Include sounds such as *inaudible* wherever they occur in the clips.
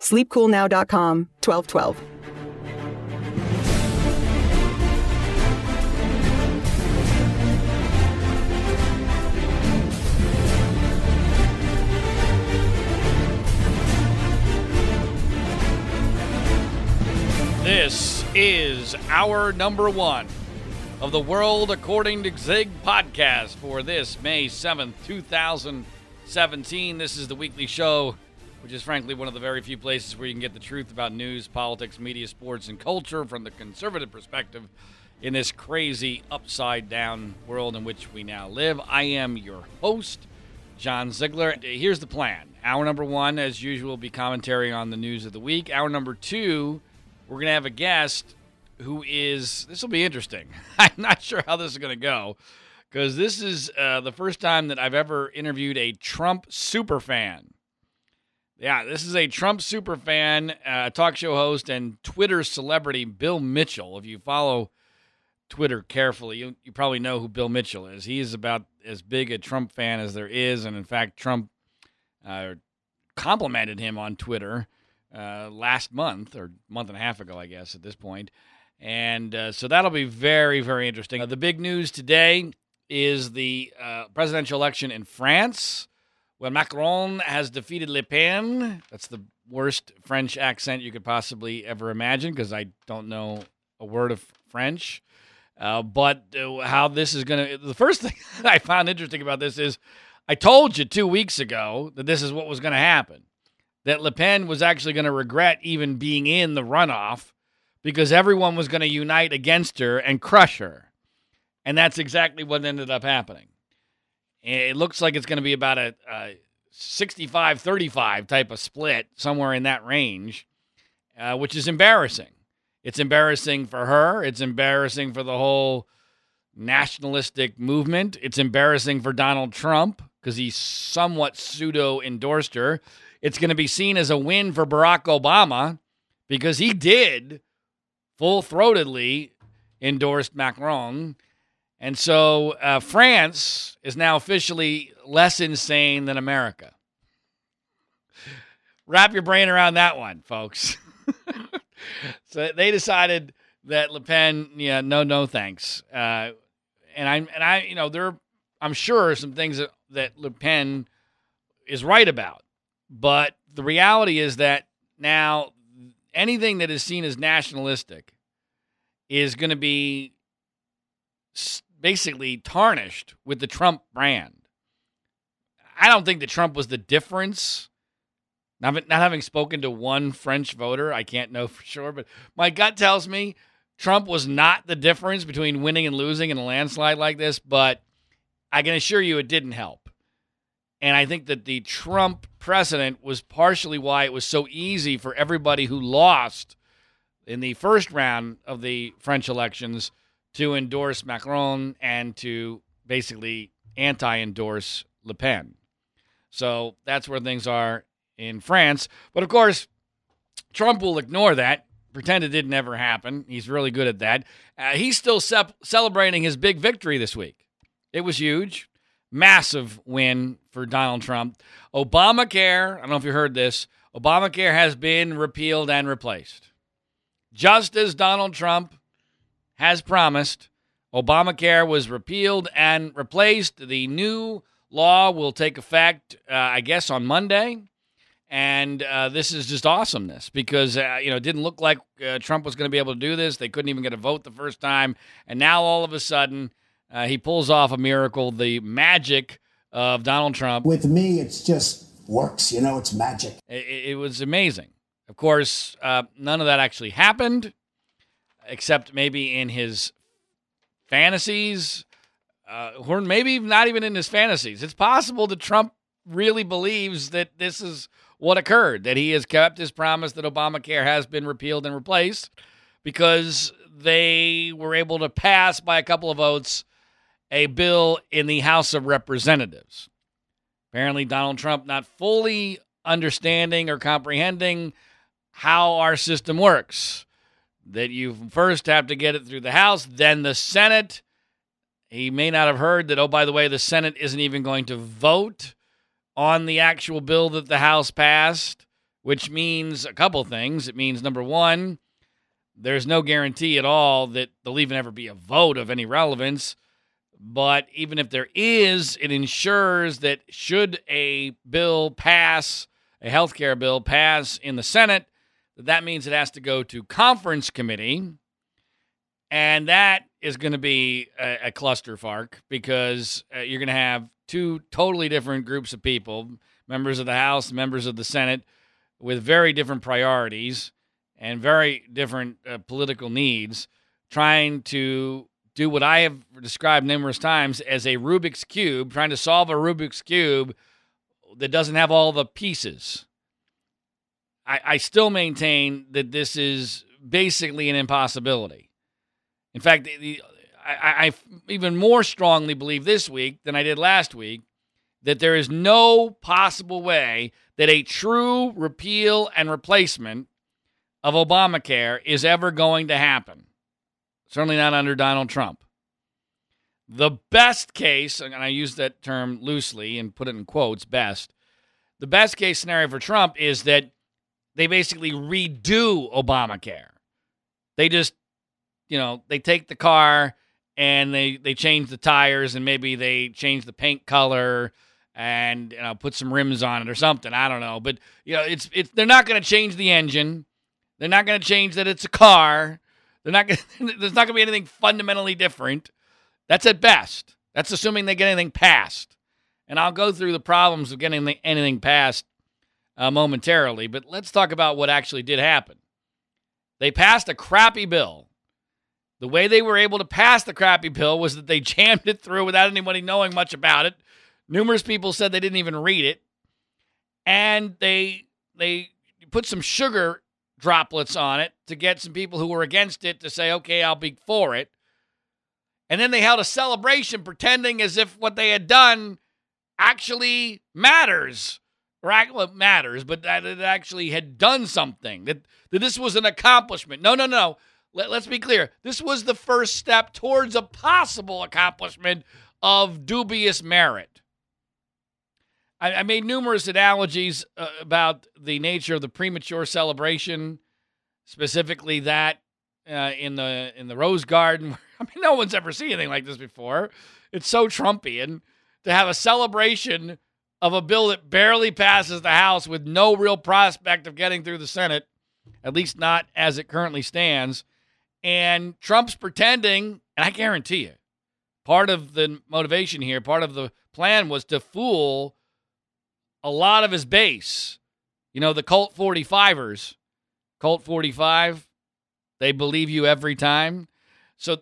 sleepcoolnow.com 1212. This is our number one of the World According to Zig podcast for this May 7th, 2017. This is the weekly show, which is frankly one of the very few places where you can get the truth about news, politics, media, sports, and culture from the conservative perspective in this crazy upside down world in which we now live. I am your host, John Ziegler. Here's the plan. Hour number one, as usual, will be commentary on the news of the week. Hour number two, we're going to have a guest who is, this will be interesting. *laughs* I'm not sure how this is going to go because this is uh, the first time that I've ever interviewed a Trump super fan. Yeah, this is a Trump super fan, uh, talk show host, and Twitter celebrity, Bill Mitchell. If you follow Twitter carefully, you, you probably know who Bill Mitchell is. He is about as big a Trump fan as there is. And in fact, Trump uh, complimented him on Twitter uh, last month or month and a half ago, I guess, at this point. And uh, so that'll be very, very interesting. Uh, the big news today is the uh, presidential election in France, where Macron has defeated Le Pen. That's the worst French accent you could possibly ever imagine because I don't know a word of French. Uh, but uh, how this is going to, the first thing *laughs* I found interesting about this is I told you two weeks ago that this is what was going to happen that Le Pen was actually going to regret even being in the runoff because everyone was going to unite against her and crush her. And that's exactly what ended up happening. It looks like it's going to be about a, a 65 35 type of split, somewhere in that range, uh, which is embarrassing. It's embarrassing for her. It's embarrassing for the whole nationalistic movement. It's embarrassing for Donald Trump because he somewhat pseudo endorsed her. It's going to be seen as a win for Barack Obama because he did full throatedly endorse Macron. And so uh, France is now officially less insane than America. Wrap your brain around that one, folks. *laughs* so they decided that Le Pen, yeah, no, no, thanks. Uh, and I, and I, you know, there, I'm sure some things that, that Le Pen is right about. But the reality is that now anything that is seen as nationalistic is going to be basically tarnished with the Trump brand. I don't think that Trump was the difference. Not, not having spoken to one French voter, I can't know *laughs* for sure, but my gut tells me Trump was not the difference between winning and losing in a landslide like this, but I can assure you it didn't help. And I think that the Trump precedent was partially why it was so easy for everybody who lost in the first round of the French elections to endorse Macron and to basically anti endorse Le Pen. So that's where things are in France. But of course, Trump will ignore that, pretend it didn't ever happen. He's really good at that. Uh, he's still ce- celebrating his big victory this week. It was huge massive win for Donald Trump. Obamacare, I don't know if you heard this, Obamacare has been repealed and replaced. Just as Donald Trump has promised, Obamacare was repealed and replaced. The new law will take effect, uh, I guess, on Monday. And uh, this is just awesomeness because uh, you know it didn't look like uh, Trump was going to be able to do this. They couldn't even get a vote the first time, and now all of a sudden uh, he pulls off a miracle. The magic of Donald Trump. With me, it's just works. You know, it's magic. It, it was amazing. Of course, uh, none of that actually happened, except maybe in his fantasies, uh, or maybe not even in his fantasies. It's possible that Trump really believes that this is what occurred, that he has kept his promise that Obamacare has been repealed and replaced because they were able to pass by a couple of votes a bill in the House of Representatives. Apparently, Donald Trump not fully understanding or comprehending how our system works. That you first have to get it through the House, then the Senate. He may not have heard that, oh, by the way, the Senate isn't even going to vote on the actual bill that the House passed, which means a couple things. It means, number one, there's no guarantee at all that there'll even ever be a vote of any relevance. But even if there is, it ensures that should a bill pass, a health care bill pass in the Senate, that means it has to go to conference committee. And that is going to be a, a clusterfuck because uh, you're going to have two totally different groups of people members of the House, members of the Senate, with very different priorities and very different uh, political needs, trying to do what I have described numerous times as a Rubik's Cube, trying to solve a Rubik's Cube that doesn't have all the pieces. I, I still maintain that this is basically an impossibility. In fact, the, the, I, I even more strongly believe this week than I did last week that there is no possible way that a true repeal and replacement of Obamacare is ever going to happen. Certainly not under Donald Trump. The best case, and I use that term loosely and put it in quotes, best. The best case scenario for Trump is that they basically redo Obamacare. They just, you know, they take the car and they they change the tires and maybe they change the paint color and you know put some rims on it or something. I don't know, but you know it's it's they're not going to change the engine. They're not going to change that it's a car. They're not. Gonna, *laughs* there's not going to be anything fundamentally different. That's at best. That's assuming they get anything passed. And I'll go through the problems of getting anything passed uh, momentarily. But let's talk about what actually did happen. They passed a crappy bill the way they were able to pass the crappy bill was that they *laughs* jammed it through without anybody knowing much about it. Numerous people said they didn't even read it. And they they put some sugar droplets on it to get some people who were against it to say, "Okay, I'll be for it." And then they held a celebration pretending as if what they had done actually matters. Right, matters, but that it actually had done something. That, that this was an accomplishment. No, no, no. Let, us be clear. This was the first step towards a possible accomplishment of dubious merit. I, I made numerous analogies uh, about the nature of the premature celebration, specifically that uh, in the in the Rose Garden. *laughs* I mean, no one's ever seen anything like this before. It's so Trumpian to have a celebration of a bill that barely passes the House with no real prospect of getting through the Senate, at least not as it currently stands and Trump's pretending, and I guarantee you, part of the motivation here, part of the plan was to fool a lot of his base. You know, the Cult 45ers, Cult 45, they believe you every time. So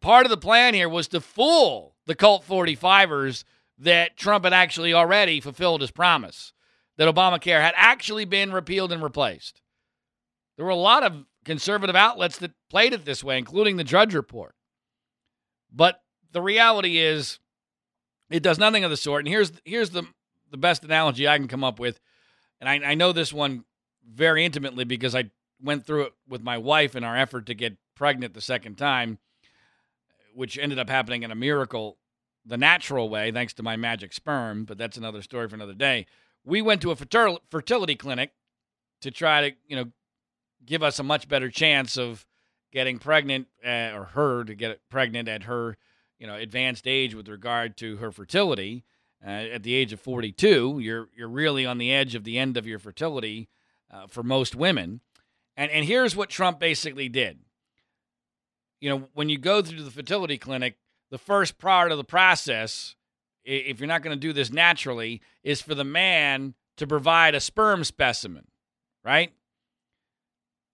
part of the plan here was to fool the Cult 45ers that Trump had actually already fulfilled his promise, that Obamacare had actually been repealed and replaced. There were a lot of conservative outlets that played it this way, including the Drudge Report. But the reality is, it does nothing of the sort. And here's here's the the best analogy I can come up with, and I, I know this one very intimately because I went through it with my wife in our effort to get pregnant the second time, which ended up happening in a miracle, the natural way, thanks to my magic sperm. But that's another story for another day. We went to a fertility clinic to try to, you know, give us a much better chance of getting pregnant uh, or her to get pregnant at her you know advanced age with regard to her fertility uh, at the age of 42, you're you're really on the edge of the end of your fertility uh, for most women. And and here's what Trump basically did. You know, when you go through the fertility clinic, the first part of the process, if you're not going to do this naturally, is for the man to provide a sperm specimen, right?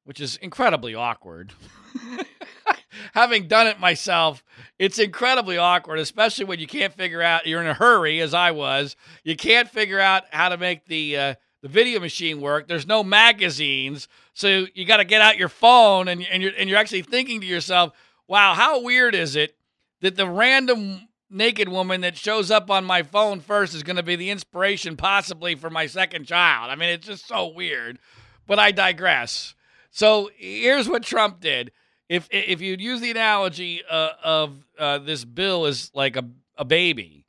Which is incredibly awkward. *laughs* Having done it myself, it's incredibly awkward, especially when you can't figure out. You're in a hurry, as I was. You can't figure out how to make the uh, the video machine work. There's no magazines, so you got to get out your phone, and and you're and you're actually thinking to yourself, "Wow, how weird is it that the random naked woman that shows up on my phone first is going to be the inspiration possibly for my second child. I mean, it's just so weird. But I digress. So here's what Trump did. If if you'd use the analogy uh, of uh, this bill as like a, a baby,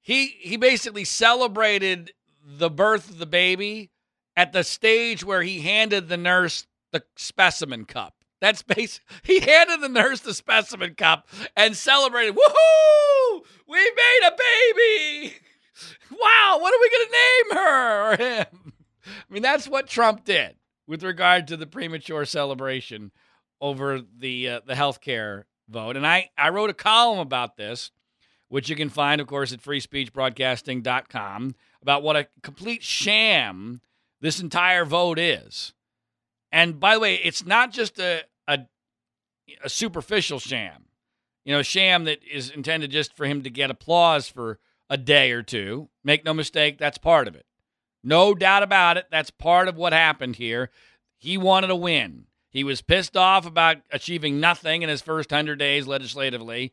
he he basically celebrated the birth of the baby at the stage where he handed the nurse the specimen cup. That's basic. *laughs* He handed the nurse the specimen cup and celebrated. Woohoo! We made a baby! *laughs* Wow, what are we going to name her or him? I mean, that's what Trump did with regard to the premature celebration over the uh, the healthcare vote. And I, I wrote a column about this, which you can find, of course, at freespeechbroadcasting.com, about what a complete sham this entire vote is. And by the way, it's not just a, a, superficial sham, you know, sham that is intended just for him to get applause for a day or two. Make no mistake, that's part of it. No doubt about it. That's part of what happened here. He wanted a win. He was pissed off about achieving nothing in his first 100 days legislatively.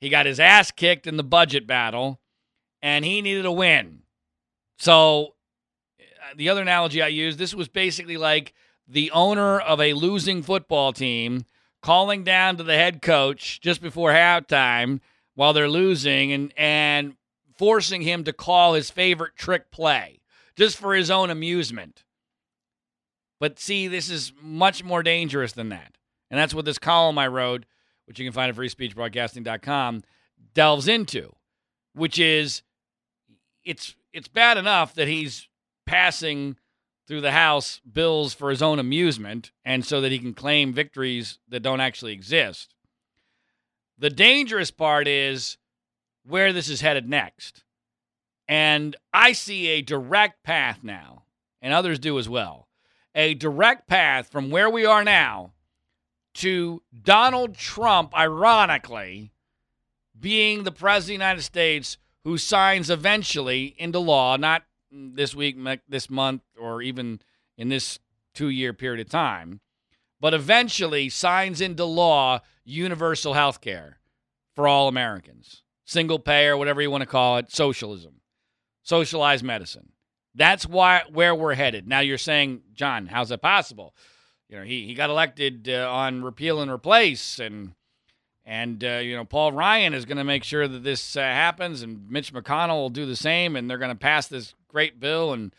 He got his ass kicked in the budget battle, and he needed a win. So, uh, the other analogy I used this was basically like the owner of a losing football team calling down to the head coach just before halftime while they're losing and and forcing him to call his favorite trick play just for his own amusement. But see, this is much more dangerous than that. And that's what this column I wrote, which you can find at freespeechbroadcasting.com, delves into, which is it's it's bad enough that he's passing through the House bills for his own amusement and so that he can claim victories that don't actually exist. The dangerous part is where this is headed next. And I see a direct path now, and others do as well. A direct path from where we are now to Donald Trump, ironically, being the President of the United States who signs eventually into law, not this week, this month, or even in this two year period of time, but eventually signs into law universal health care for all Americans, single payer, whatever you want to call it, socialism, socialized medicine. That's why where we're headed. Now you're saying, John, how's that possible? You know, he, he got elected uh, on repeal and replace, and and uh, you know Paul Ryan is going to make sure that this uh, happens, and Mitch McConnell will do the same, and they're going to pass this great bill. And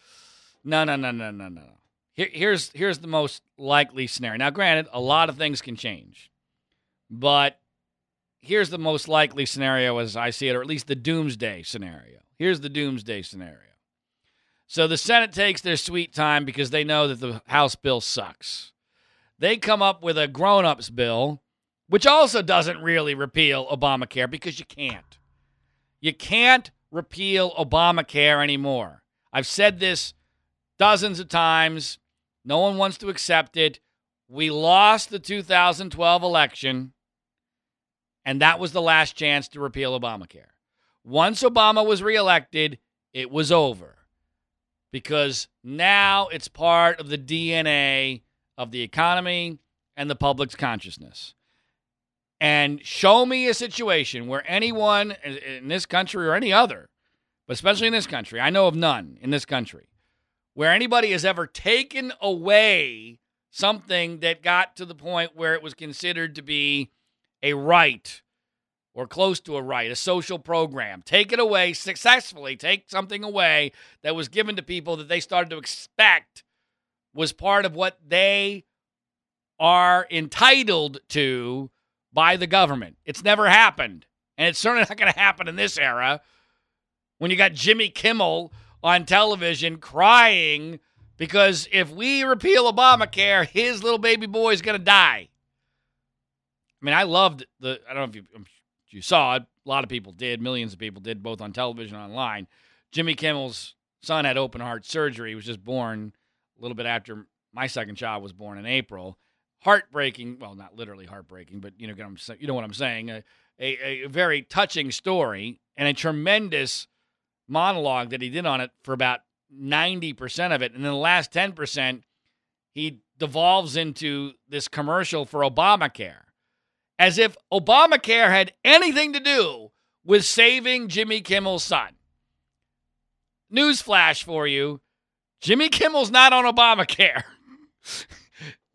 no, no, no, no, no, no. Here, here's here's the most likely scenario. Now, granted, a lot of things can change, but here's the most likely scenario as I see it, or at least the doomsday scenario. Here's the doomsday scenario. So the Senate takes their sweet time because they know that the House bill sucks. They come up with a grown ups bill, which also doesn't really repeal Obamacare because you can't. You can't repeal Obamacare anymore. I've said this dozens of times. No one wants to accept it. We lost the 2012 election, and that was the last chance to repeal Obamacare. Once Obama was reelected, it was over because now it's part of the DNA of the economy and the public's consciousness. And show me a situation where anyone in this country or any other but especially in this country, I know of none in this country where anybody has ever taken away something that got to the point where it was considered to be a right or close to a right, a social program. Take it away successfully, take something away that was given to people that they started to expect was part of what they are entitled to by the government. It's never happened. And it's certainly not going to happen in this era when you got Jimmy Kimmel on television crying because if we repeal Obamacare, his little baby boy is going to die. I mean, I loved the, I don't know if you, you saw it. A lot of people did. Millions of people did, both on television and online. Jimmy Kimmel's son had open heart surgery. He was just born a little bit after my second child was born in April. Heartbreaking, well, not literally heartbreaking, but you know, you know what I'm saying. A, a, a very touching story and a tremendous monologue that he did on it for about 90% of it. And then the last 10%, he devolves into this commercial for Obamacare as if Obamacare had anything to do with saving Jimmy Kimmel's son. Newsflash for you Jimmy Kimmel's not on Obamacare. *laughs*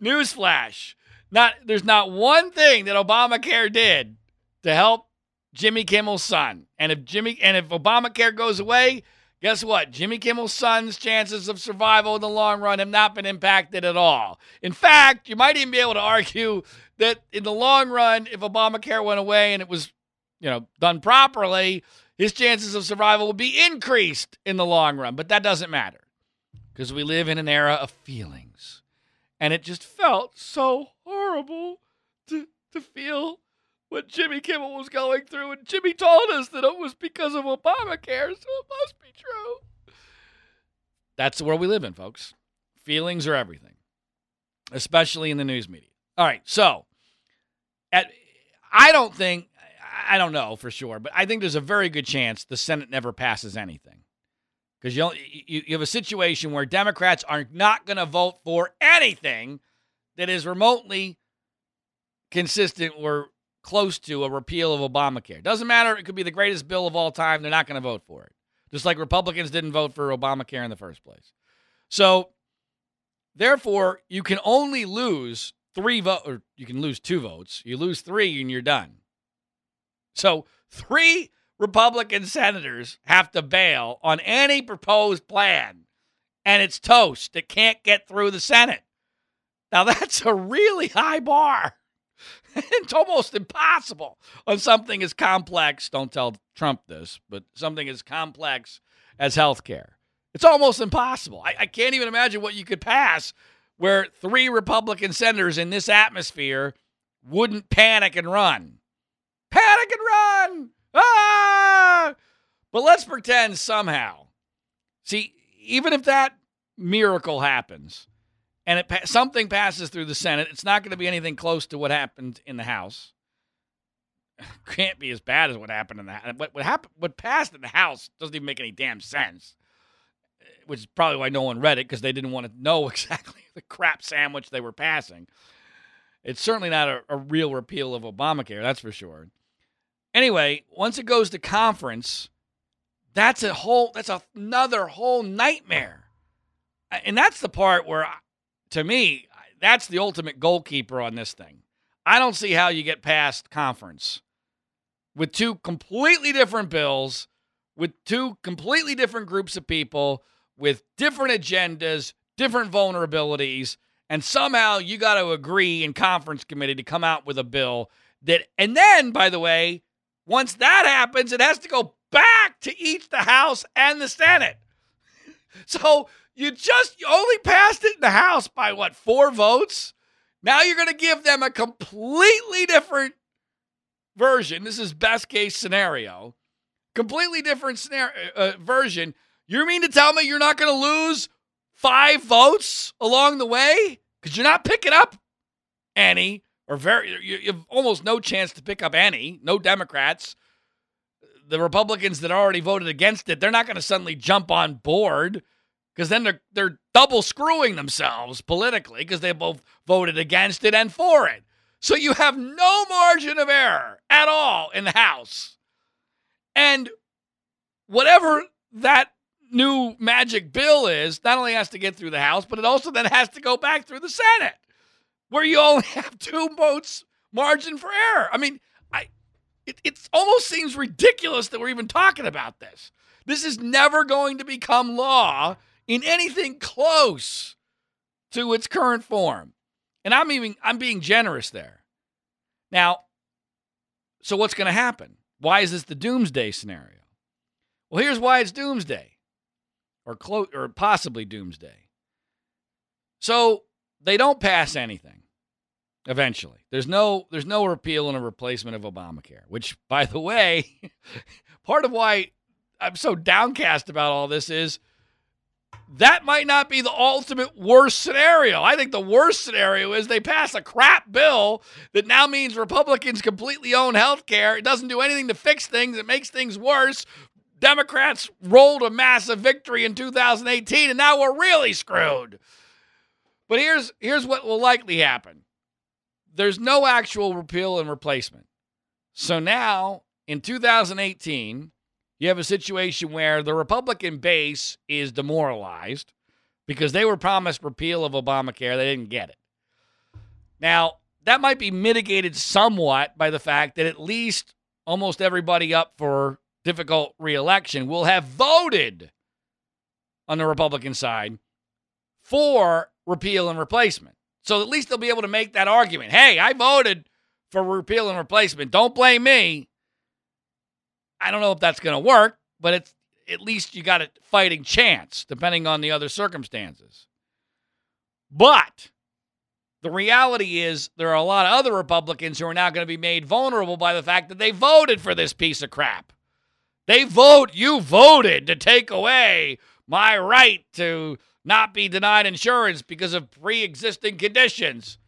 Newsflash. Not there's not one thing that Obamacare did to help Jimmy Kimmel's son. And if Jimmy and if Obamacare goes away, guess what? Jimmy Kimmel's son's chances of survival in the long run have not been impacted at all. In fact, you might even be able to argue that in the long run, if Obamacare went away and it was, you know, done properly, his chances of survival would be increased in the long run. But that doesn't matter because we live in an era of feelings. And it just felt so horrible to, to feel what Jimmy Kimmel was going through. And Jimmy told us that it was because of Obamacare, so it must be true. That's the world we live in, folks. Feelings are everything, especially in the news media. All right, so at, I don't think, I don't know for sure, but I think there's a very good chance the Senate never passes anything because you, you you have a situation where Democrats are not going to vote for anything that is remotely consistent or close to a repeal of Obamacare. Doesn't matter; it could be the greatest bill of all time. They're not going to vote for it. Just like Republicans didn't vote for Obamacare in the first place. So, therefore, you can only lose three votes, or you can lose two votes. You lose three, and you're done. So, three Republican senators have to bail on any proposed plan, and it's toast. It can't get through the Senate. Now, *laughs* that's a really high bar. *laughs* it's almost impossible on something as complex. Don't tell Trump this, but something as complex as health care. It's almost impossible. I, I can't even imagine what you could pass where three Republican senators in this atmosphere wouldn't panic and run. Panic and run! Ah! But let's pretend somehow. See, even if that miracle happens and it something passes through the Senate, it's not going to be anything close to what happened in the House. *laughs* Can't be as bad as what happened in the House. What, what happened, what passed in the House doesn't even make any damn sense. Which is probably why no one read it because they didn't want to know *laughs* exactly the crap sandwich they were passing. It's certainly not a, a real repeal of Obamacare, that's for sure. Anyway, once it goes to conference, that's a whole that's another whole nightmare. And that's the part where to me, that's the ultimate goalkeeper on this thing. I don't see how you get past conference with two completely different bills, with two completely different groups of people, with different agendas, different vulnerabilities, and somehow you got to agree in conference committee to come out with a bill that, and then, by the way, once that happens, it has to go back to each the House and the Senate. *laughs* So you just you only passed it in the House by what, four votes? Now you're going to give them a completely different version. This is best case scenario. Completely different scenario, uh, version. You mean to tell me you're not going to lose five votes along the way? Because you're not picking up any or very you, you have almost no chance to pick up any. No Democrats. The Republicans that already voted against it, they're not going to suddenly jump on board because then they're they're double screwing themselves politically because they both voted against it and for it. So you have no margin of error at all in the House. And whatever that new magic bill is, not only has to get through the House, but it also then has to go back through the Senate where you only *laughs* have two votes margin for error. I mean, I it, it almost seems ridiculous that we're even talking about this. This is never going to become law in anything close to its current form. And I'm even I'm being generous there. Now, so what's going to happen? Why is this the doomsday scenario? Well, here's why it's doomsday, or close, or possibly doomsday. So they don't pass anything. Eventually, there's no there's no repeal and a replacement of Obamacare. Which, by the way, *laughs* part of why I'm so downcast about all this is that might not be the ultimate worst scenario. I think the worst scenario is they pass a crap bill that now means Republicans completely own health care. It doesn't do anything to fix things, it makes things worse. Democrats rolled a massive victory in 2018, and now we're really screwed. But here's here's what will likely happen. There's no actual repeal and replacement. So now in 2018, you have a situation where the Republican base is demoralized because they were promised repeal of Obamacare, they didn't get it. Now, that might be mitigated somewhat by the fact that at least almost everybody up for difficult reelection will have voted on the Republican side for repeal and replacement. So at least they'll be able to make that argument. Hey, I voted for repeal and replacement. Don't blame me. I don't know if that's going to work, but it's at least you got a fighting chance, depending on the other circumstances. But the reality is there are a lot of other Republicans who are now going to be made vulnerable by the fact that they voted for this piece of crap. They vote, you voted to take away my right to not be denied insurance because of pre-existing conditions.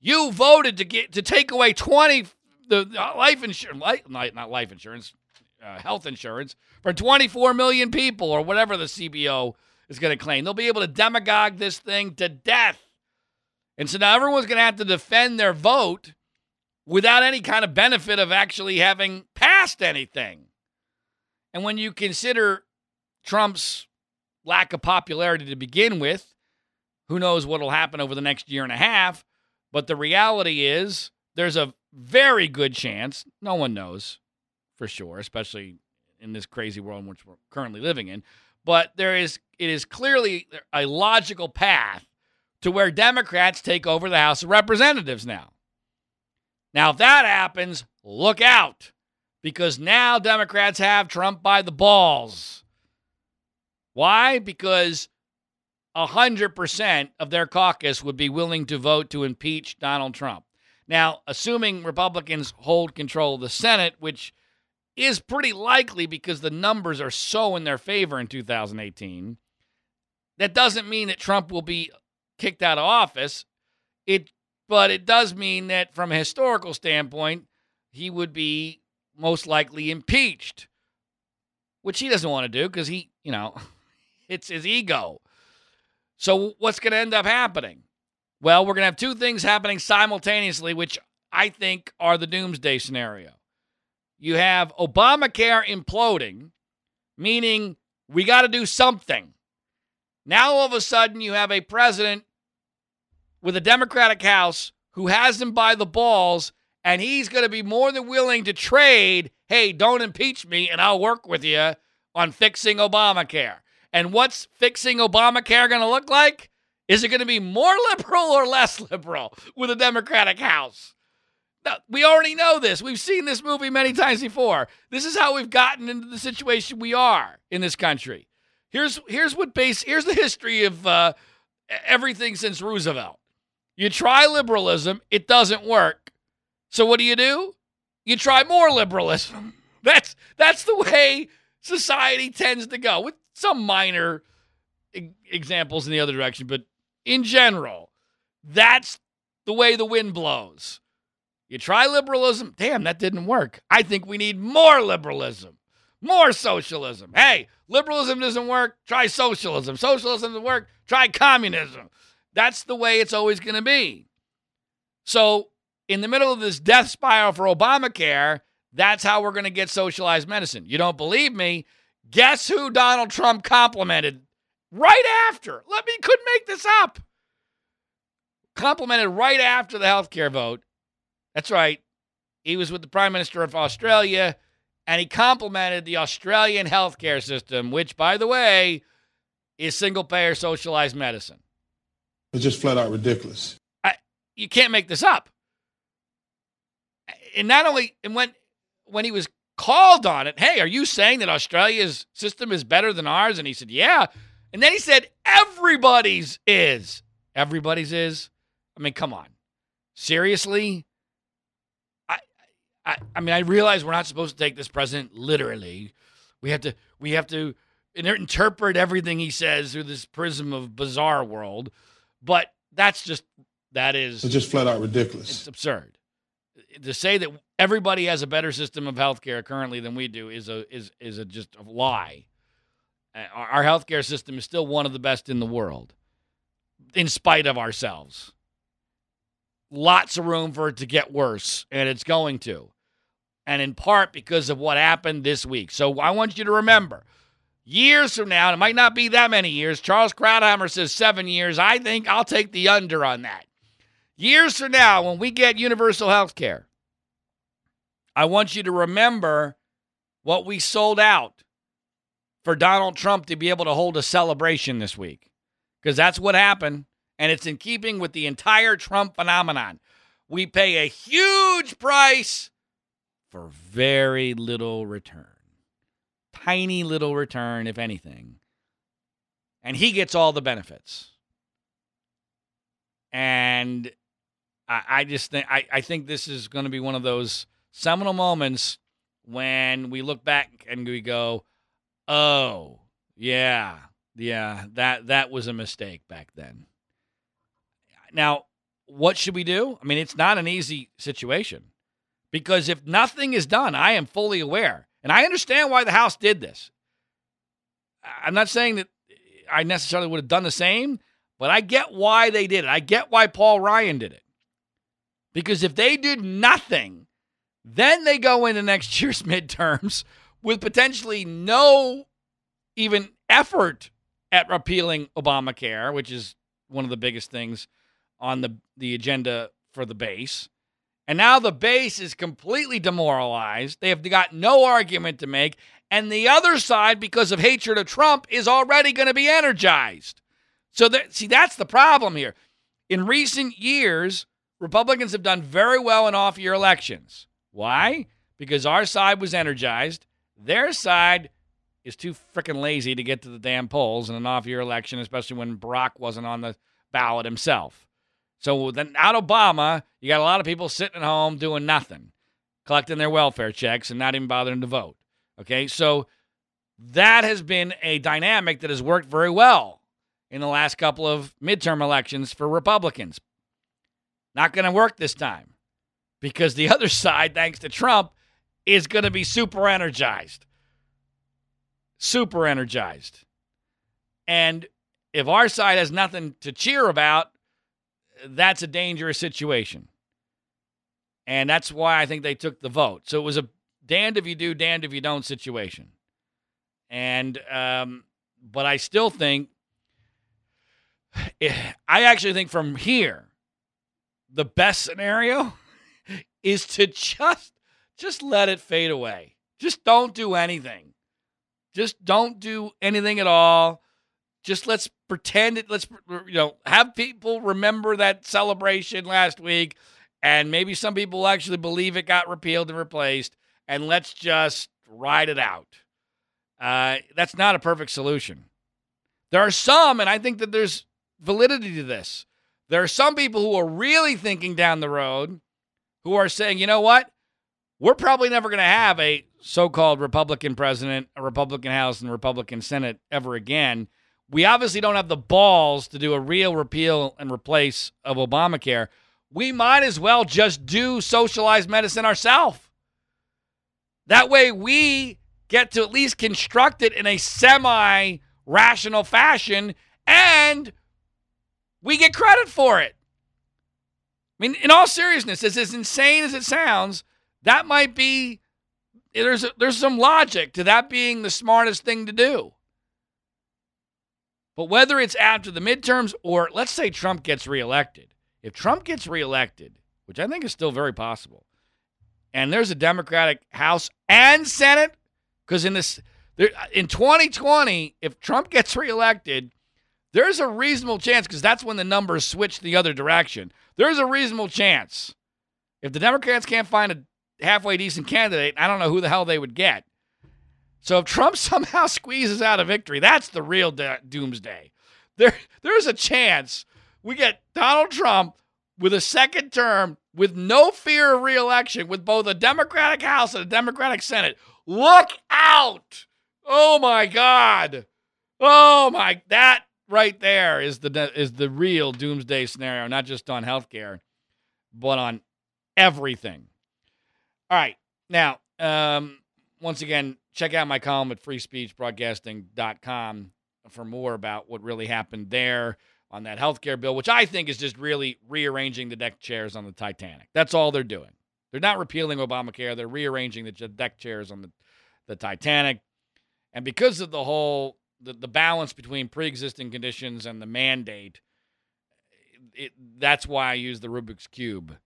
You voted to get to take away 20 the life insurance not life insurance, uh, health insurance for 24 million people or whatever the CBO is going to claim. They'll be able to demagogue this thing to death. And so now everyone's going to have to defend their vote without any kind of benefit of actually having passed anything. And when you consider Trump's lack of popularity to begin with. Who knows what will happen over the next year and a half? But the reality is, there's a very good chance, no one knows for sure, especially in this crazy world in which we're currently living in, but there is it is clearly a logical path to where Democrats take over the House of Representatives now. Now, if that happens, look out because now Democrats have Trump by the balls. Why? Because 100% of their caucus would be willing to vote to impeach Donald Trump. Now, assuming Republicans hold control of the Senate, which is pretty likely because the numbers are so in their favor in 2018, that doesn't mean that Trump will be kicked out of office. It but it does mean that from a historical standpoint, he would be most likely impeached, which he doesn't want to do because he, you know, *laughs* it's his ego. So, what's going to end up happening? Well, we're going to have two things happening simultaneously, which I think are the doomsday scenario. You have Obamacare imploding, meaning we got to do something. Now, all of a sudden, you have a president with a Democratic House who has him by the balls, and he's going to be more than willing to trade. Hey, don't impeach me, and I'll work with you on fixing Obamacare. And what's fixing Obamacare going to look like? Is it going to be more *laughs* liberal or less liberal with a Democratic House? Now, we already know this. We've seen this movie many times before. This is how we've gotten into the situation we are in this country. Here's here's what base here's the history of uh, everything since Roosevelt. You try liberalism, it doesn't work. So what do you do? You try more liberalism. *laughs* That's that's the way society tends to go. With some minor e- examples in the other direction, but in general, that's the way the wind blows. You try liberalism, damn, that didn't work. I think we need more liberalism, more socialism. Hey, liberalism doesn't work, try socialism. Socialism doesn't work, try communism. That's the way it's always going to be. So, in the middle of this death spiral for Obamacare, that's how we're going to get socialized medicine. You don't believe me? Guess who Donald Trump complimented right after? Let me couldn't make this up. Complimented right after the healthcare vote. That's right. He was with the Prime Minister of Australia and he complimented the Australian healthcare system, which, by the way, is single payer socialized medicine. It's just flat out ridiculous. I, you can't make this up. And not only, and when when he was called on it. Hey, are you saying that Australia's system is better than ours? And he said, Yeah. And then he said, Everybody's is. Everybody's is. I mean, come on. Seriously? I, I, I mean, I realize we're not supposed to take this president literally. We have to, we have to interpret everything he says through this prism of bizarre world. But that's just, that is. It's just flat out ridiculous. It's absurd. To say that everybody has a better system of healthcare currently than we do is a is is a just a lie. Our, healthcare system is still one of the best in the world, in spite of ourselves lots of room for it to get worse, and it's going to. And in part because of what happened this week. So I want you to remember years from now, and it might not be that many years. Charles Krauthammer says seven years. I think I'll take the under on that. Years from now, when we get universal health care, I want you to remember what we sold out for Donald Trump to be able to hold a celebration this week. Because that's what happened and it's in keeping with the entire Trump phenomenon. We pay a huge price for very little return. Tiny little return, if anything. And he gets all the benefits. And I, I just think I, I think this is going to be one of those seminal moments when we look back and we go, Oh, yeah, yeah, that that was a mistake back then. Now, what should we do? I mean, it's not an easy situation because if nothing is done, I am fully aware. And I understand why the House did this. I'm not saying that I necessarily would have done the same, but I get why they did it. I get why Paul Ryan did it. Because if they did nothing, then they go into next year's *laughs* midterms with potentially no even effort at repealing Obamacare, which is one of the biggest things on the, the agenda for the base. And now the base is completely demoralized. They have got no argument to make. And the other side, because of hatred of Trump, is already going to be energized. So, that, see, that's the problem here. In recent years, Republicans have done very well in off year elections. Why? Because our side was energized. Their side is too freaking lazy to get to the damn polls in an off year election, especially when Barack wasn't on the ballot himself. So then out Obama, you got a lot of people sitting at home doing nothing, collecting their welfare checks and not even bothering to vote. Okay, so that has been a dynamic that has worked very well in the last couple of midterm elections for Republicans. Not going to work this time because the *laughs* other side, thanks to Trump, is going to be super energized. Super energized. And if our side has nothing to cheer about, that's a dangerous situation. And that's why I think they took the vote. So it was a damned if you do, damned if you don't situation. And, um, but I still think, *sighs* I actually think from here, the best scenario is to just, just let it fade away. Just don't do anything. Just don't do anything at all just let's pretend it let's you know have people remember that celebration last week and maybe some people actually believe it got repealed and replaced and let's just ride it out uh, that's not a perfect solution there are some and i think that there's validity to this there are some people who are really thinking down the road who are saying you know what we're probably never going to have a so-called republican president a republican house and republican senate ever again we obviously don't have the balls to do a real repeal and replace of Obamacare. We might as well just do socialized medicine ourselves. That way, we get to at least construct it in a semi rational fashion and we get credit for it. I mean, in all seriousness, as, as insane as it sounds, that might be there's there's some logic to that being the smartest thing to do. But whether it's after the midterms or let's say Trump gets reelected, if Trump gets reelected, which I think is still very possible, and there's a Democratic House and Senate, because in this in 2020, if Trump gets reelected, there's a reasonable chance because that's when the numbers switch the other direction. There's a reasonable chance if the Democrats can't find a halfway decent candidate. I don't know who the hell they would get. So if Trump *laughs* somehow squeezes out a victory, that's the real de- doomsday. There, there's a chance we get Donald Trump with a second term with no fear of reelection with both a Democratic House and a Democratic Senate. Look out! Oh my God! Oh my that right there is the is the real doomsday scenario, not just on healthcare, but on everything. All right. Now, um, once again, check out my column at freespeechbroadcasting.com for more about what really happened there on that healthcare bill, which I think is just really rearranging the deck chairs on the Titanic. That's all they're doing. They're not repealing Obamacare, they're rearranging the deck chairs on the, the Titanic. And because of the whole the, the balance between pre-existing conditions and the mandate, it, that's why I use the Rubik's cube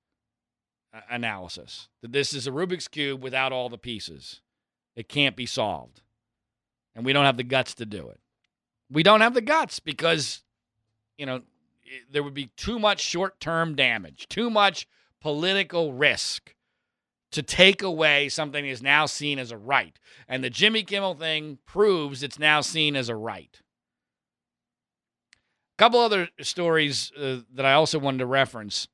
uh, analysis. That this is a Rubik's cube without all the pieces. It can't be solved. And we don't have the guts to do it. We don't have the guts because you know, there would be too much short-term damage, too much political risk to take away something is now seen as a right. And the Jimmy Kimmel thing proves it's now seen as a right. A couple other stories uh, that I also wanted to reference.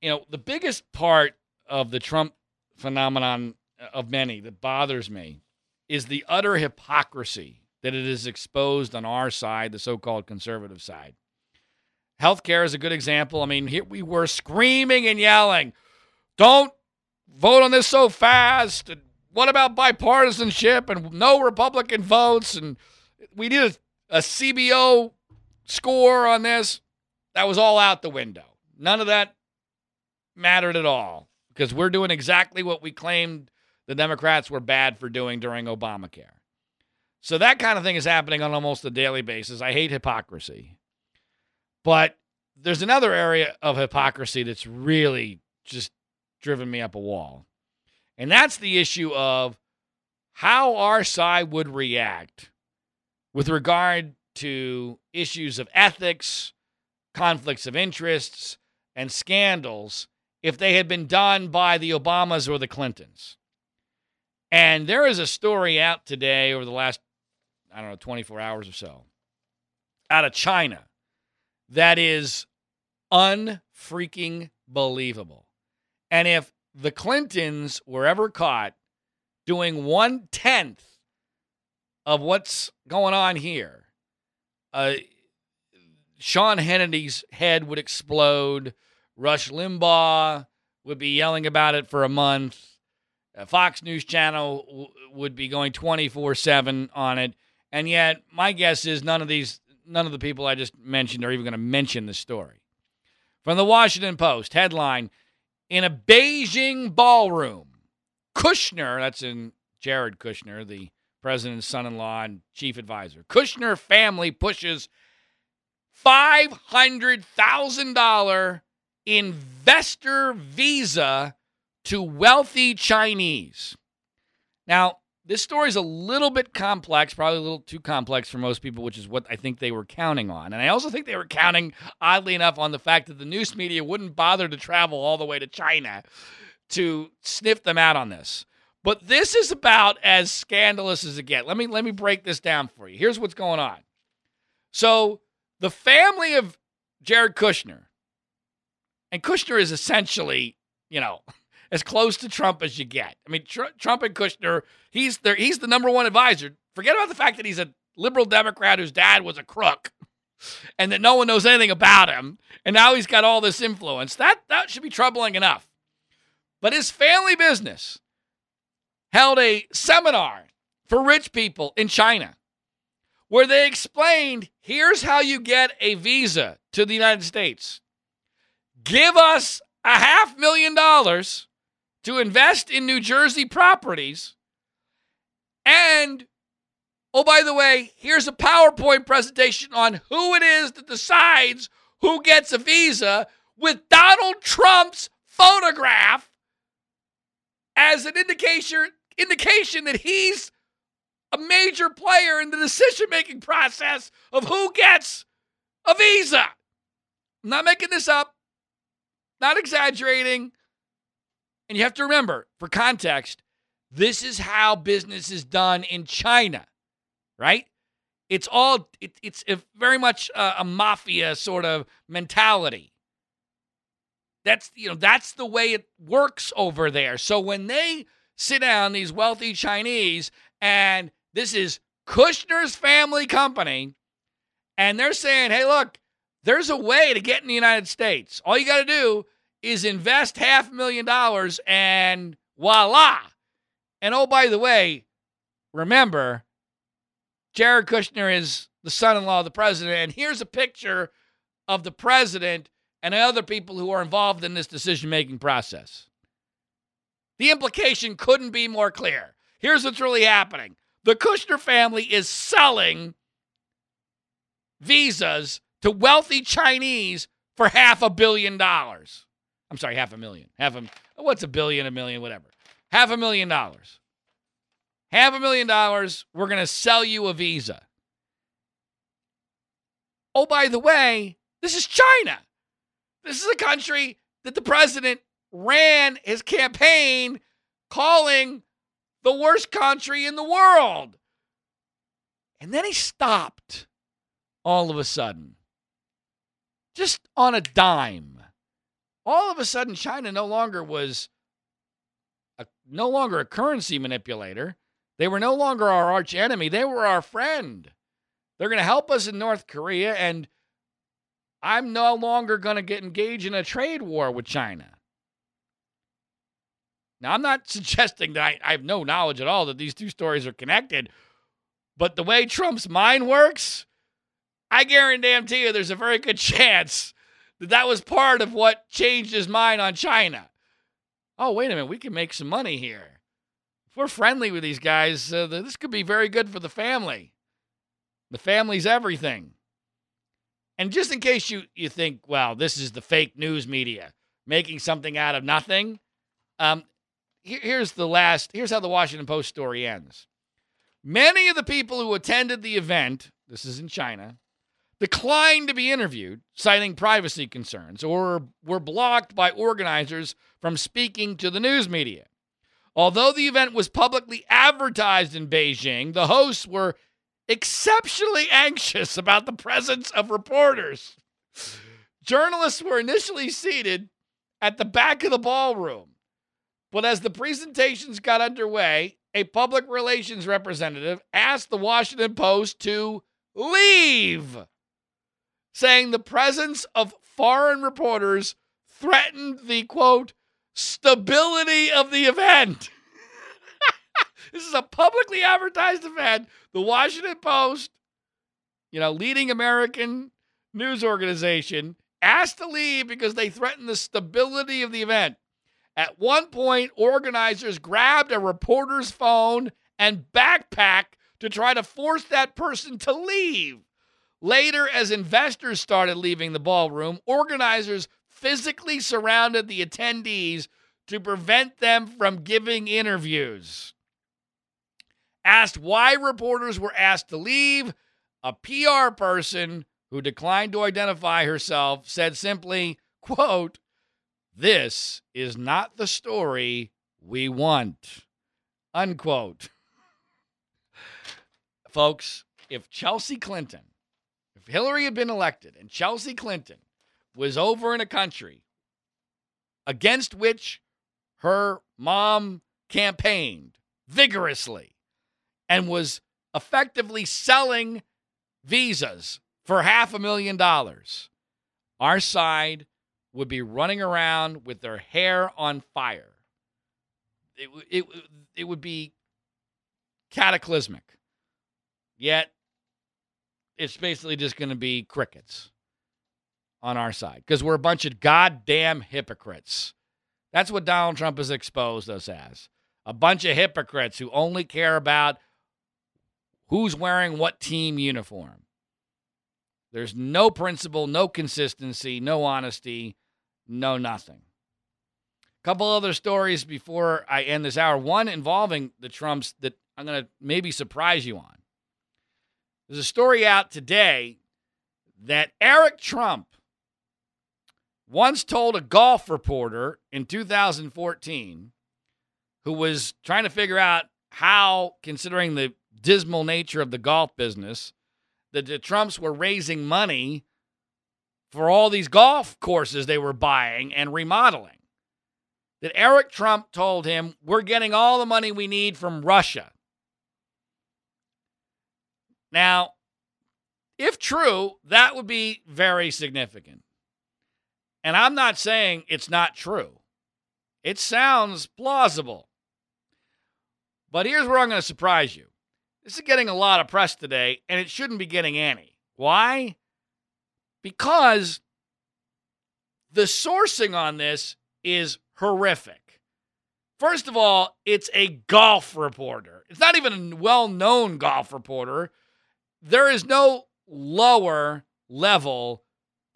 You know, the biggest part of the Trump phenomenon uh, of many that bothers me is the utter hypocrisy that it is exposed on our side, the so called conservative side. Healthcare is a good example. I mean, here we were screaming and yelling, don't vote on this so fast. And what about bipartisanship and no Republican votes? And we need a, a CBO score on this. That was all out the window. None of that mattered at all because we're doing exactly what we claimed the Democrats were bad for doing during Obamacare. So that kind of thing is happening on almost a daily basis. I hate hypocrisy. But there's another area of hypocrisy that's really just driven me up a wall. And that's the issue of how our side would react with regard to issues of ethics, conflicts of interests, and scandals if they had been done by the Obamas or the Clintons. And there is a story out today over the last, I don't know, 24 hours or so, out of China that is unfreaking believable. And if the Clintons were ever caught doing one tenth of what's going on here, uh, Sean Hannity's head would explode. Rush Limbaugh would be yelling about it for a month. A Fox News Channel w- would be going 24 7 on it. And yet, my guess is none of these none of the people I just mentioned are even going to mention the story. From the Washington Post, headline In a Beijing ballroom, Kushner, that's in Jared Kushner, the president's son in law and chief advisor, Kushner family pushes $500,000 investor visa to wealthy Chinese. Now, this story is a little bit complex, probably a little too complex for most people, which is what I think they were counting on. And I also think they were counting, oddly enough, on the fact that the news media wouldn't bother to travel all the way to China to sniff them out on this. But this is about as scandalous as it gets. Let me let me break this down for you. Here's what's going on. So the family of Jared Kushner, and Kushner is essentially, you know, *laughs* as close to Trump as you get. I mean, Tr- Trump and Kushner, he's there. He's the number one advisor. Forget about the fact that he's a liberal Democrat whose dad was a crook, *laughs* and that no one knows anything about him, and now he's got all this influence. That that should be troubling enough. But his family business held a seminar for rich people in China where they explained here's how you get a visa to the United States. Give us a half million dollars to invest in New Jersey properties. And, oh, by the way, here's a PowerPoint presentation on who it is that decides who gets a visa with Donald Trump's photograph as an indication indication that he's a major player in the decision making process of who gets a visa. I'm not making this up, not exaggerating. And you have to remember, for context, this is how business is done in China, right? It's all it, it's very much a, a mafia sort of mentality. That's you know that's the way it works over there. So when they sit down, these wealthy Chinese, and this is Kushner's family company, and they're saying, "Hey, look, there's a way to get in the United States. All you got to do is invest half a million dollars, and voila." And oh, by the way, remember, Jared Kushner is the son in law of the president. And here's a picture of the president and other people who are involved in this decision making process. The implication couldn't be more clear. Here's what's really happening the Kushner family is selling visas to wealthy Chinese for half a billion dollars. I'm sorry, half a million. Half a what's a billion, a million, whatever. Half a million dollars. Half a million dollars, we're going to sell you a visa. Oh, by the way, this is China. This is a country that the president ran his campaign calling the worst country in the world. And then he stopped all of a sudden, just on a dime. All of a sudden, China no longer was a, no longer a currency manipulator. They were no longer our arch enemy. They were our friend. They're going to help us in North Korea, and I'm no longer going to get engaged in a trade war with China. Now, I'm not *laughs* suggesting that I, I, have no knowledge at all that these two stories are connected, but the way Trump's mind works, I guarantee you there's a very good *laughs* chance that that was part of what changed his mind on China. Oh, wait a minute, we can make some money here. If we're friendly with these guys, uh, this could be very good for the family. The family's everything. And just in case you, you think, well, this is the fake news media making something out of nothing, um, here, here's the last, here's how the Washington Post story ends. Many of the people who attended the event, this is in China, declined to be interviewed, citing privacy concerns, or were blocked by organizers from speaking to the news media. Although the event was publicly advertised in Beijing, the hosts were exceptionally anxious about the presence of reporters. Journalists were initially seated at the back of the ballroom, but as the presentations got underway, a public relations representative asked the Washington Post to leave, saying the presence of foreign reporters threatened the quote, stability of the event. *laughs* This is a publicly advertised event. The Washington Post, you know, leading American news organization, asked to leave because they threatened the stability of the event. At one point, organizers grabbed a reporter's phone and backpack to try to force that person to leave. Later, as investors started leaving the ballroom, organizers physically surrounded the attendees to prevent them from giving interviews. Asked why reporters were asked to leave, a PR person who declined to identify herself said simply, quote, this is not the story we want, unquote. *laughs* Folks, if Chelsea Clinton, Hillary had been elected and Chelsea Clinton was over in a country against which her mom campaigned vigorously, and was effectively selling visas for half a million dollars, our side would be running around with their hair on fire. It, it, it would be cataclysmic. Yet, it's basically just going to be crickets on our side because we're a bunch of goddamn hypocrites. That's what Donald Trump has exposed us as a bunch of hypocrites who only care about who's wearing what team uniform. There's no principle, no consistency, no honesty, no nothing. A couple other stories before I end this hour. One involving the Trumps that I'm going to maybe surprise you on. There's a story out today that Eric Trump once told a golf reporter in 2014 who was trying to figure out how, considering the dismal nature of the golf business, that the Trumps were raising money for all these golf courses they were buying and remodeling. That Eric Trump told him, We're getting all the money we need from Russia. Now, if true, that would be very significant. And I'm not saying it's not true, it sounds plausible. But here's where I'm going to surprise you. This is getting a lot of press today, and it shouldn't be getting any. Why? Because the sourcing on this is horrific. First of all, it's a golf reporter. It's not even a well known golf reporter. There is no lower level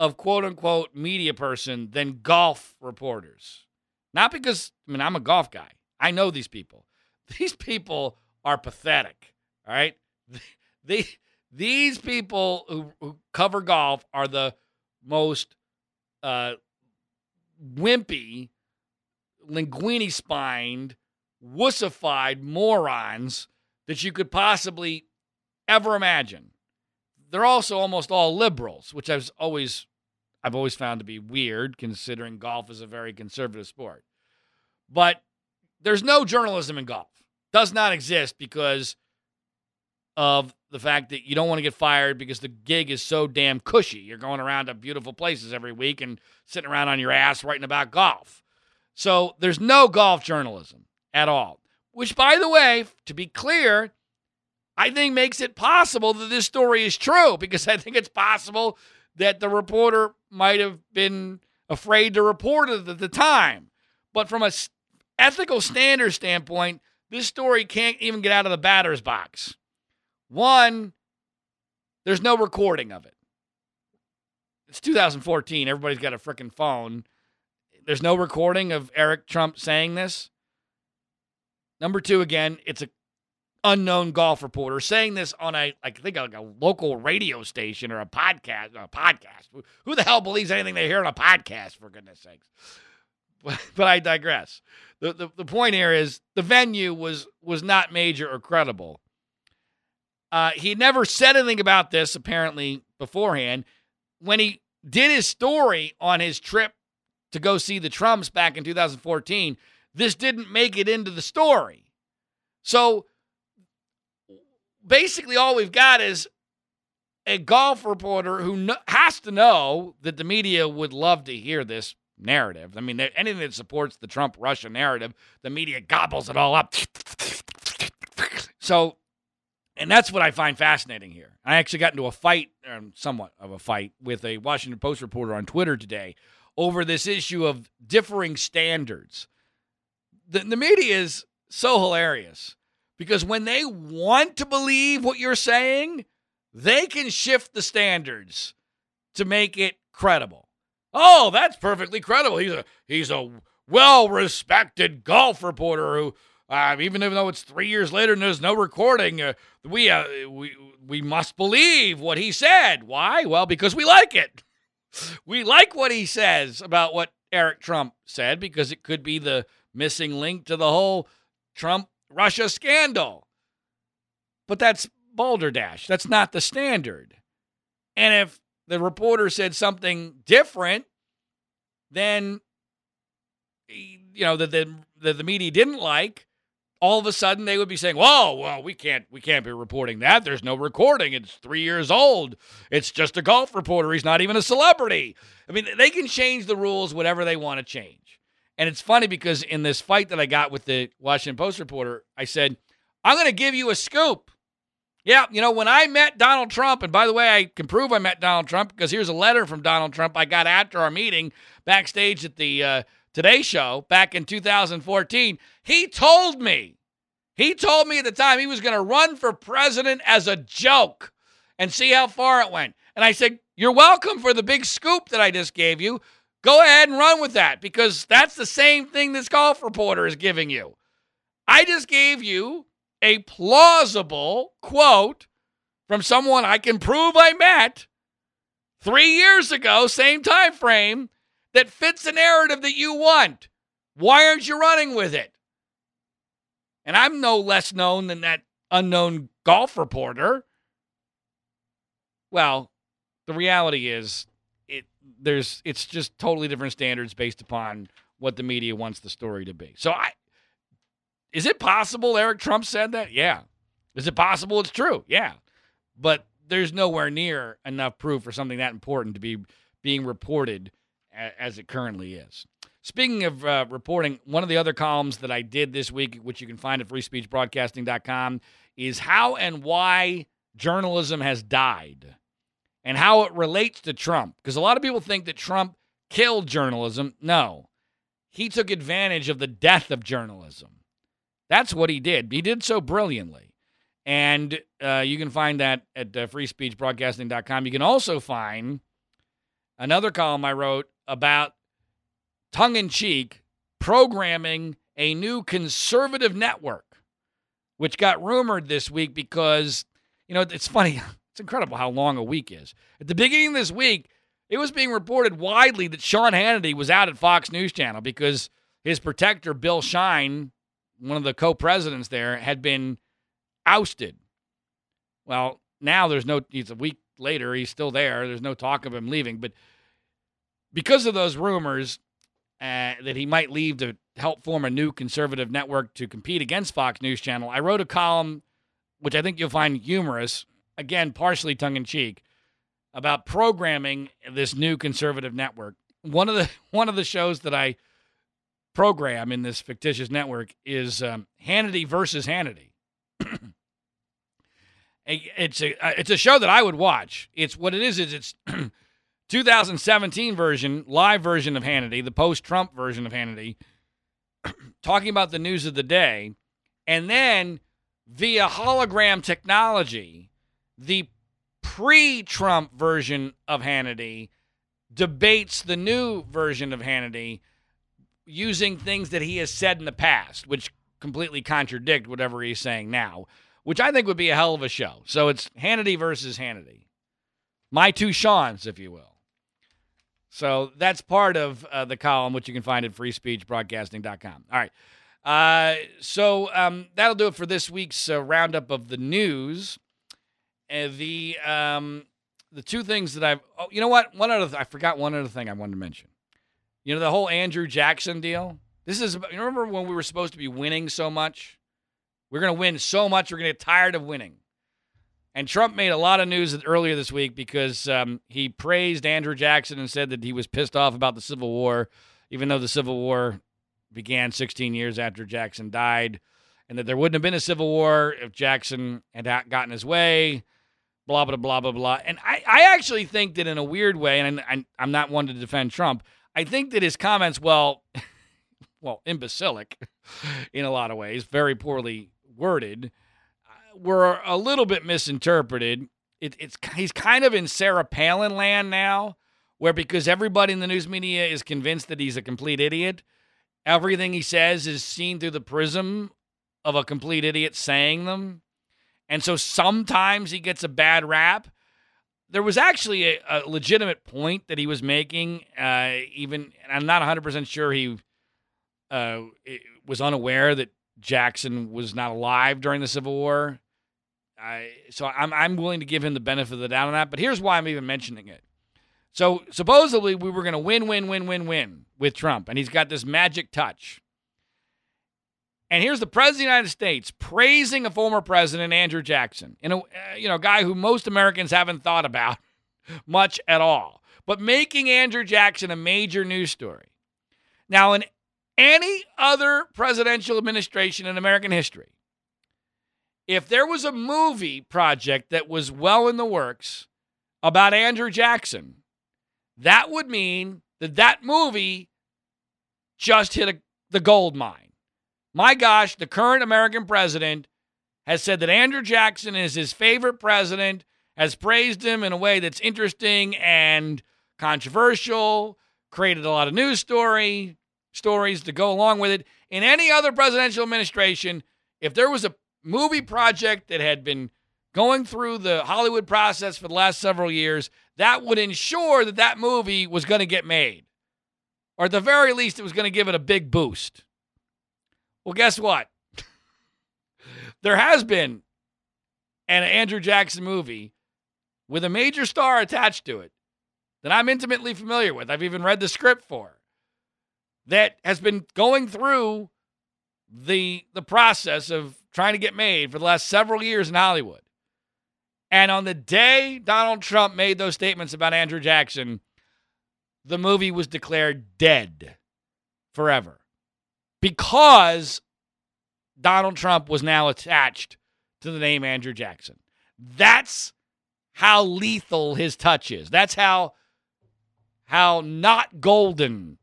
of quote unquote media person than golf reporters. Not because, I mean, I'm a golf guy. I know these people. *laughs* These people are pathetic. All right. *laughs* They, these people who, who cover golf are the most uh, wimpy, linguini spined, wussified morons that you could possibly ever imagine. They're also almost all liberals, which I've always I've always found to be weird considering golf is a very conservative sport. But there's no journalism in golf. Does not exist because of the fact that you don't want to get fired because the gig is so damn cushy. You're going around to beautiful places every week and sitting around on your ass writing about golf. So there's no golf journalism at all. Which, by the way, to be clear, I think makes it possible that this story is true because I think it's possible that the reporter might have been afraid to report it at the time. But from a ethical standard standpoint, this story can't even get out of the batter's box. One, there's no recording of it. It's 2014. Everybody's got a freaking phone. There's no recording of Eric Trump saying this. Number two, again, it's a unknown golf reporter saying this on a I think like a local radio station or a podcast. A podcast. Who the hell believes anything they hear on a podcast? For goodness sakes. *laughs* But, but I digress. The, the the point here is the venue was was not major or credible. Uh, he never said anything about this apparently beforehand. When he did his story on his trip to go see the Trumps back in 2014, this didn't make it into the story. So basically all we've got is a golf reporter who has to know that the media would love to hear this narrative. I mean, anything that supports the Trump Russia narrative, the media gobbles it all up. So, and that's what I find fascinating here. I actually got into a fight, um, somewhat of a fight, with a Washington Post reporter on Twitter today over this issue of differing standards. The, the media is so hilarious because when they want to believe what you're saying, they can shift the standards to make it credible. Oh, that's perfectly credible. He's a he's a well-respected golf reporter who, uh, even though it's three years later and there's no recording, uh, we uh, we we must believe what he said. Why? Well, because we like it. *laughs* We like what he says about what Eric Trump said because it could be the missing link to the whole Trump Russia scandal. But that's balderdash. That's not the standard. And if the reporter said something different, then you know that the, the media didn't like, all of a sudden they would be saying, "Whoa, well, we can't we can't be reporting that. There's no recording. It's three years old. It's just a golf reporter. He's not even a celebrity." I mean, they can change the rules whatever they want to change. And it's funny because in this fight that I got with the Washington Post reporter, I said, I'm going to give you a scoop. Yeah, you know, when I met Donald Trump, and by the way, I can prove I met Donald Trump because here's a letter from Donald Trump I got after our meeting backstage at the uh, Today Show back in 2014. He told me, he told me at the time he was going to run for president as a joke and see how far it went. And I said, You're welcome for the big scoop that I just gave you. Go ahead and run with that because that's the same thing this golf reporter is giving you. I just gave you a plausible quote from someone I can prove I met three years ago, same time frame, that fits the narrative that you want. Why aren't you running with it? And I'm no less known than that unknown golf reporter. Well, the reality is there's it's just totally different standards based upon what the media wants the story to be. So I is it possible Eric Trump said that? Yeah. Is it possible it's true? Yeah. But there's nowhere near enough proof for something that important to be being reported as it currently is. Speaking of uh, reporting, one of the other columns that I did this week, which you can find at freespeechbroadcasting.com, is how and why journalism has died and how it relates to Trump. Because a lot of people think that Trump killed journalism. No, he took advantage of the death of journalism. That's what he did. He did so brilliantly. And uh, you can find that at uh, freespeechbroadcasting.com. You can also find another column I wrote about tongue in cheek programming a new conservative network, which got rumored this week because, you know, it's funny. *laughs* It's incredible how long a week is. At the beginning of this week, it was being reported widely that Sean Hannity was out at Fox News Channel because his protector, Bill Shine, one of the co presidents there, had been ousted. Well, now there's no, he's a week later, he's still there. There's no talk of him leaving. But because of those rumors uh, that he might leave to help form a new conservative network to compete against Fox News Channel, I wrote a column, which I think you'll find humorous, again, partially tongue in cheek, about programming this new conservative network. One of the *laughs* one of the shows that I program in this fictitious network is um, Hannity versus Hannity. *clears throat* it's a uh, it's a show that I would watch. It's what it is is it's *clears throat* 2017 version, live version of Hannity, the post-Trump version of Hannity, *clears throat* talking about the news of the day, and then via hologram technology, the pre-Trump version of Hannity debates the new version of Hannity using things that he has said in the past, which completely contradict whatever he's saying now which I think would be a hell of a show. So it's Hannity versus Hannity. My two Seans, if you will. So that's part of uh, the column, which you can find at freespeechbroadcasting.com. All right. Uh, so um, that'll do it for this week's uh, roundup of the news. The um, the two things that I've oh, you know what one other th- I forgot one other thing I wanted to mention. You know the whole Andrew Jackson deal. This is you remember when we were supposed to be winning so much. We're going to win so much, we're going to get tired of winning. And Trump made a lot of news earlier this week because um, he praised Andrew Jackson and said that he was pissed off about the Civil War, even though the Civil War began 16 years after Jackson died, and that there wouldn't have been a Civil War if Jackson had gotten his way, blah, blah, blah, blah, blah. And I, I actually think that in a weird way, and I'm, I'm not one to defend Trump, I think that his comments, well, *laughs* well, imbecilic *laughs* in a lot of ways, very poorly worded uh, were a little bit misinterpreted. It, it's he's kind of in Sarah Palin land now, where because everybody in the news media is convinced that he's a complete idiot, everything he says is seen through the prism of a complete idiot saying them, and so sometimes he gets a bad rap. There was actually a, a legitimate point that he was making. Uh, even I'm not 100 percent sure he uh, was unaware that Jackson was not alive during the Civil War. I, so I'm I'm willing to give him the benefit of the doubt on that. But here's why I'm even mentioning it. So supposedly we were going to win, win, win, win, win with Trump, and he's got this magic touch. And here's the president of the United States praising a former president, Andrew Jackson, in a uh, you know guy who most Americans haven't thought about *laughs* much at all, but making Andrew Jackson a major news story. Now, in any other presidential administration in American history, if there was a movie project that was well in the works about Andrew Jackson, that would mean that that movie just hit a, the gold mine. My gosh, the current American president has said that Andrew Jackson is his favorite president, has praised him in a way that's interesting and controversial, created a lot of news story, stories to go along with it. In any other presidential administration, if there was a movie project that had been going through the Hollywood process for the last several years, that would ensure that that movie was going to get made. or at the very least, it was going to give it a big boost. Well, guess what? there has been an Andrew Jackson movie with a major star attached to it that I'm intimately familiar with. I've even read the script for that has been going through the the process of trying to get made for the last several years in Hollywood. And on the day Donald Trump made those statements about Andrew Jackson, the movie was declared dead forever because Donald Trump was now attached to the name Andrew Jackson. That's how lethal his touch is. That's how how not golden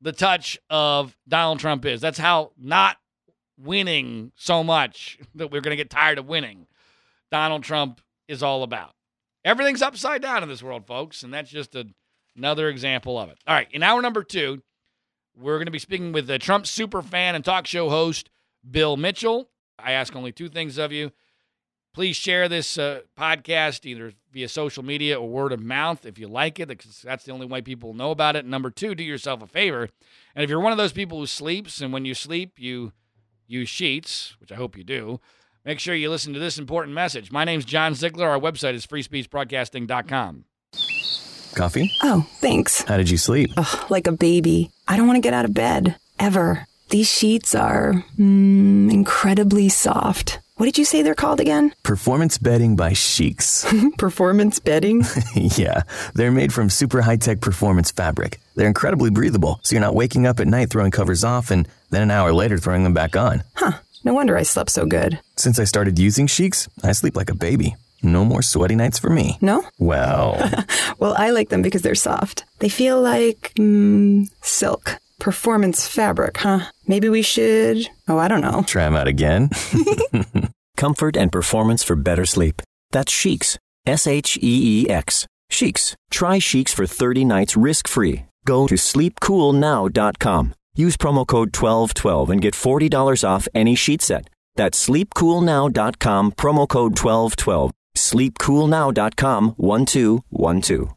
the touch of Donald Trump is. That's how not winning so much *laughs* that we're going to get tired of winning. Donald Trump is all about. Everything's upside down in this world, folks, and that's just a, another example of it. All right, in hour number two, we're going to be speaking with the Trump super fan and talk show host Bill Mitchell. I ask only two things of you. Please share this uh, podcast either via social media or word of mouth if you like it, because that's the only way people know about it. Number two, do yourself a favor. And if you're one of those people who sleeps and when you sleep, you use sheets, which I hope you do, make sure you listen to this important message. My name's John Ziegler. Our website is freespeechbroadcasting.com. Coffee? Oh, thanks. How did you sleep? Ugh, like a baby. I don't want to get out of bed. Ever. These sheets are mm, incredibly soft. What did you say they're called again? Performance bedding by Sheex. *laughs* *laughs* Performance bedding? yeah, they're made from super high tech performance fabric. They're incredibly breathable, so you're not waking up at night throwing covers off and then an hour later throwing them back on. Huh. No wonder I slept so good. Since I started using Sheex, I sleep like a baby. No more sweaty nights for me. No? Well, *laughs* Well, I like them because they're soft. They feel like mm, silk. Performance fabric, huh? Maybe we should. Oh, I don't know. try them out again. *laughs* *laughs* Comfort and performance for better sleep. That's Sheex. S H E E X. Sheex. Try Sheex for 30 nights risk free. Go to sleepcoolnow.com. Use promo code 1212 and get $40 off any sheet set. That's sleepcoolnow.com, promo code 1212. Sleepcoolnow.com 1212.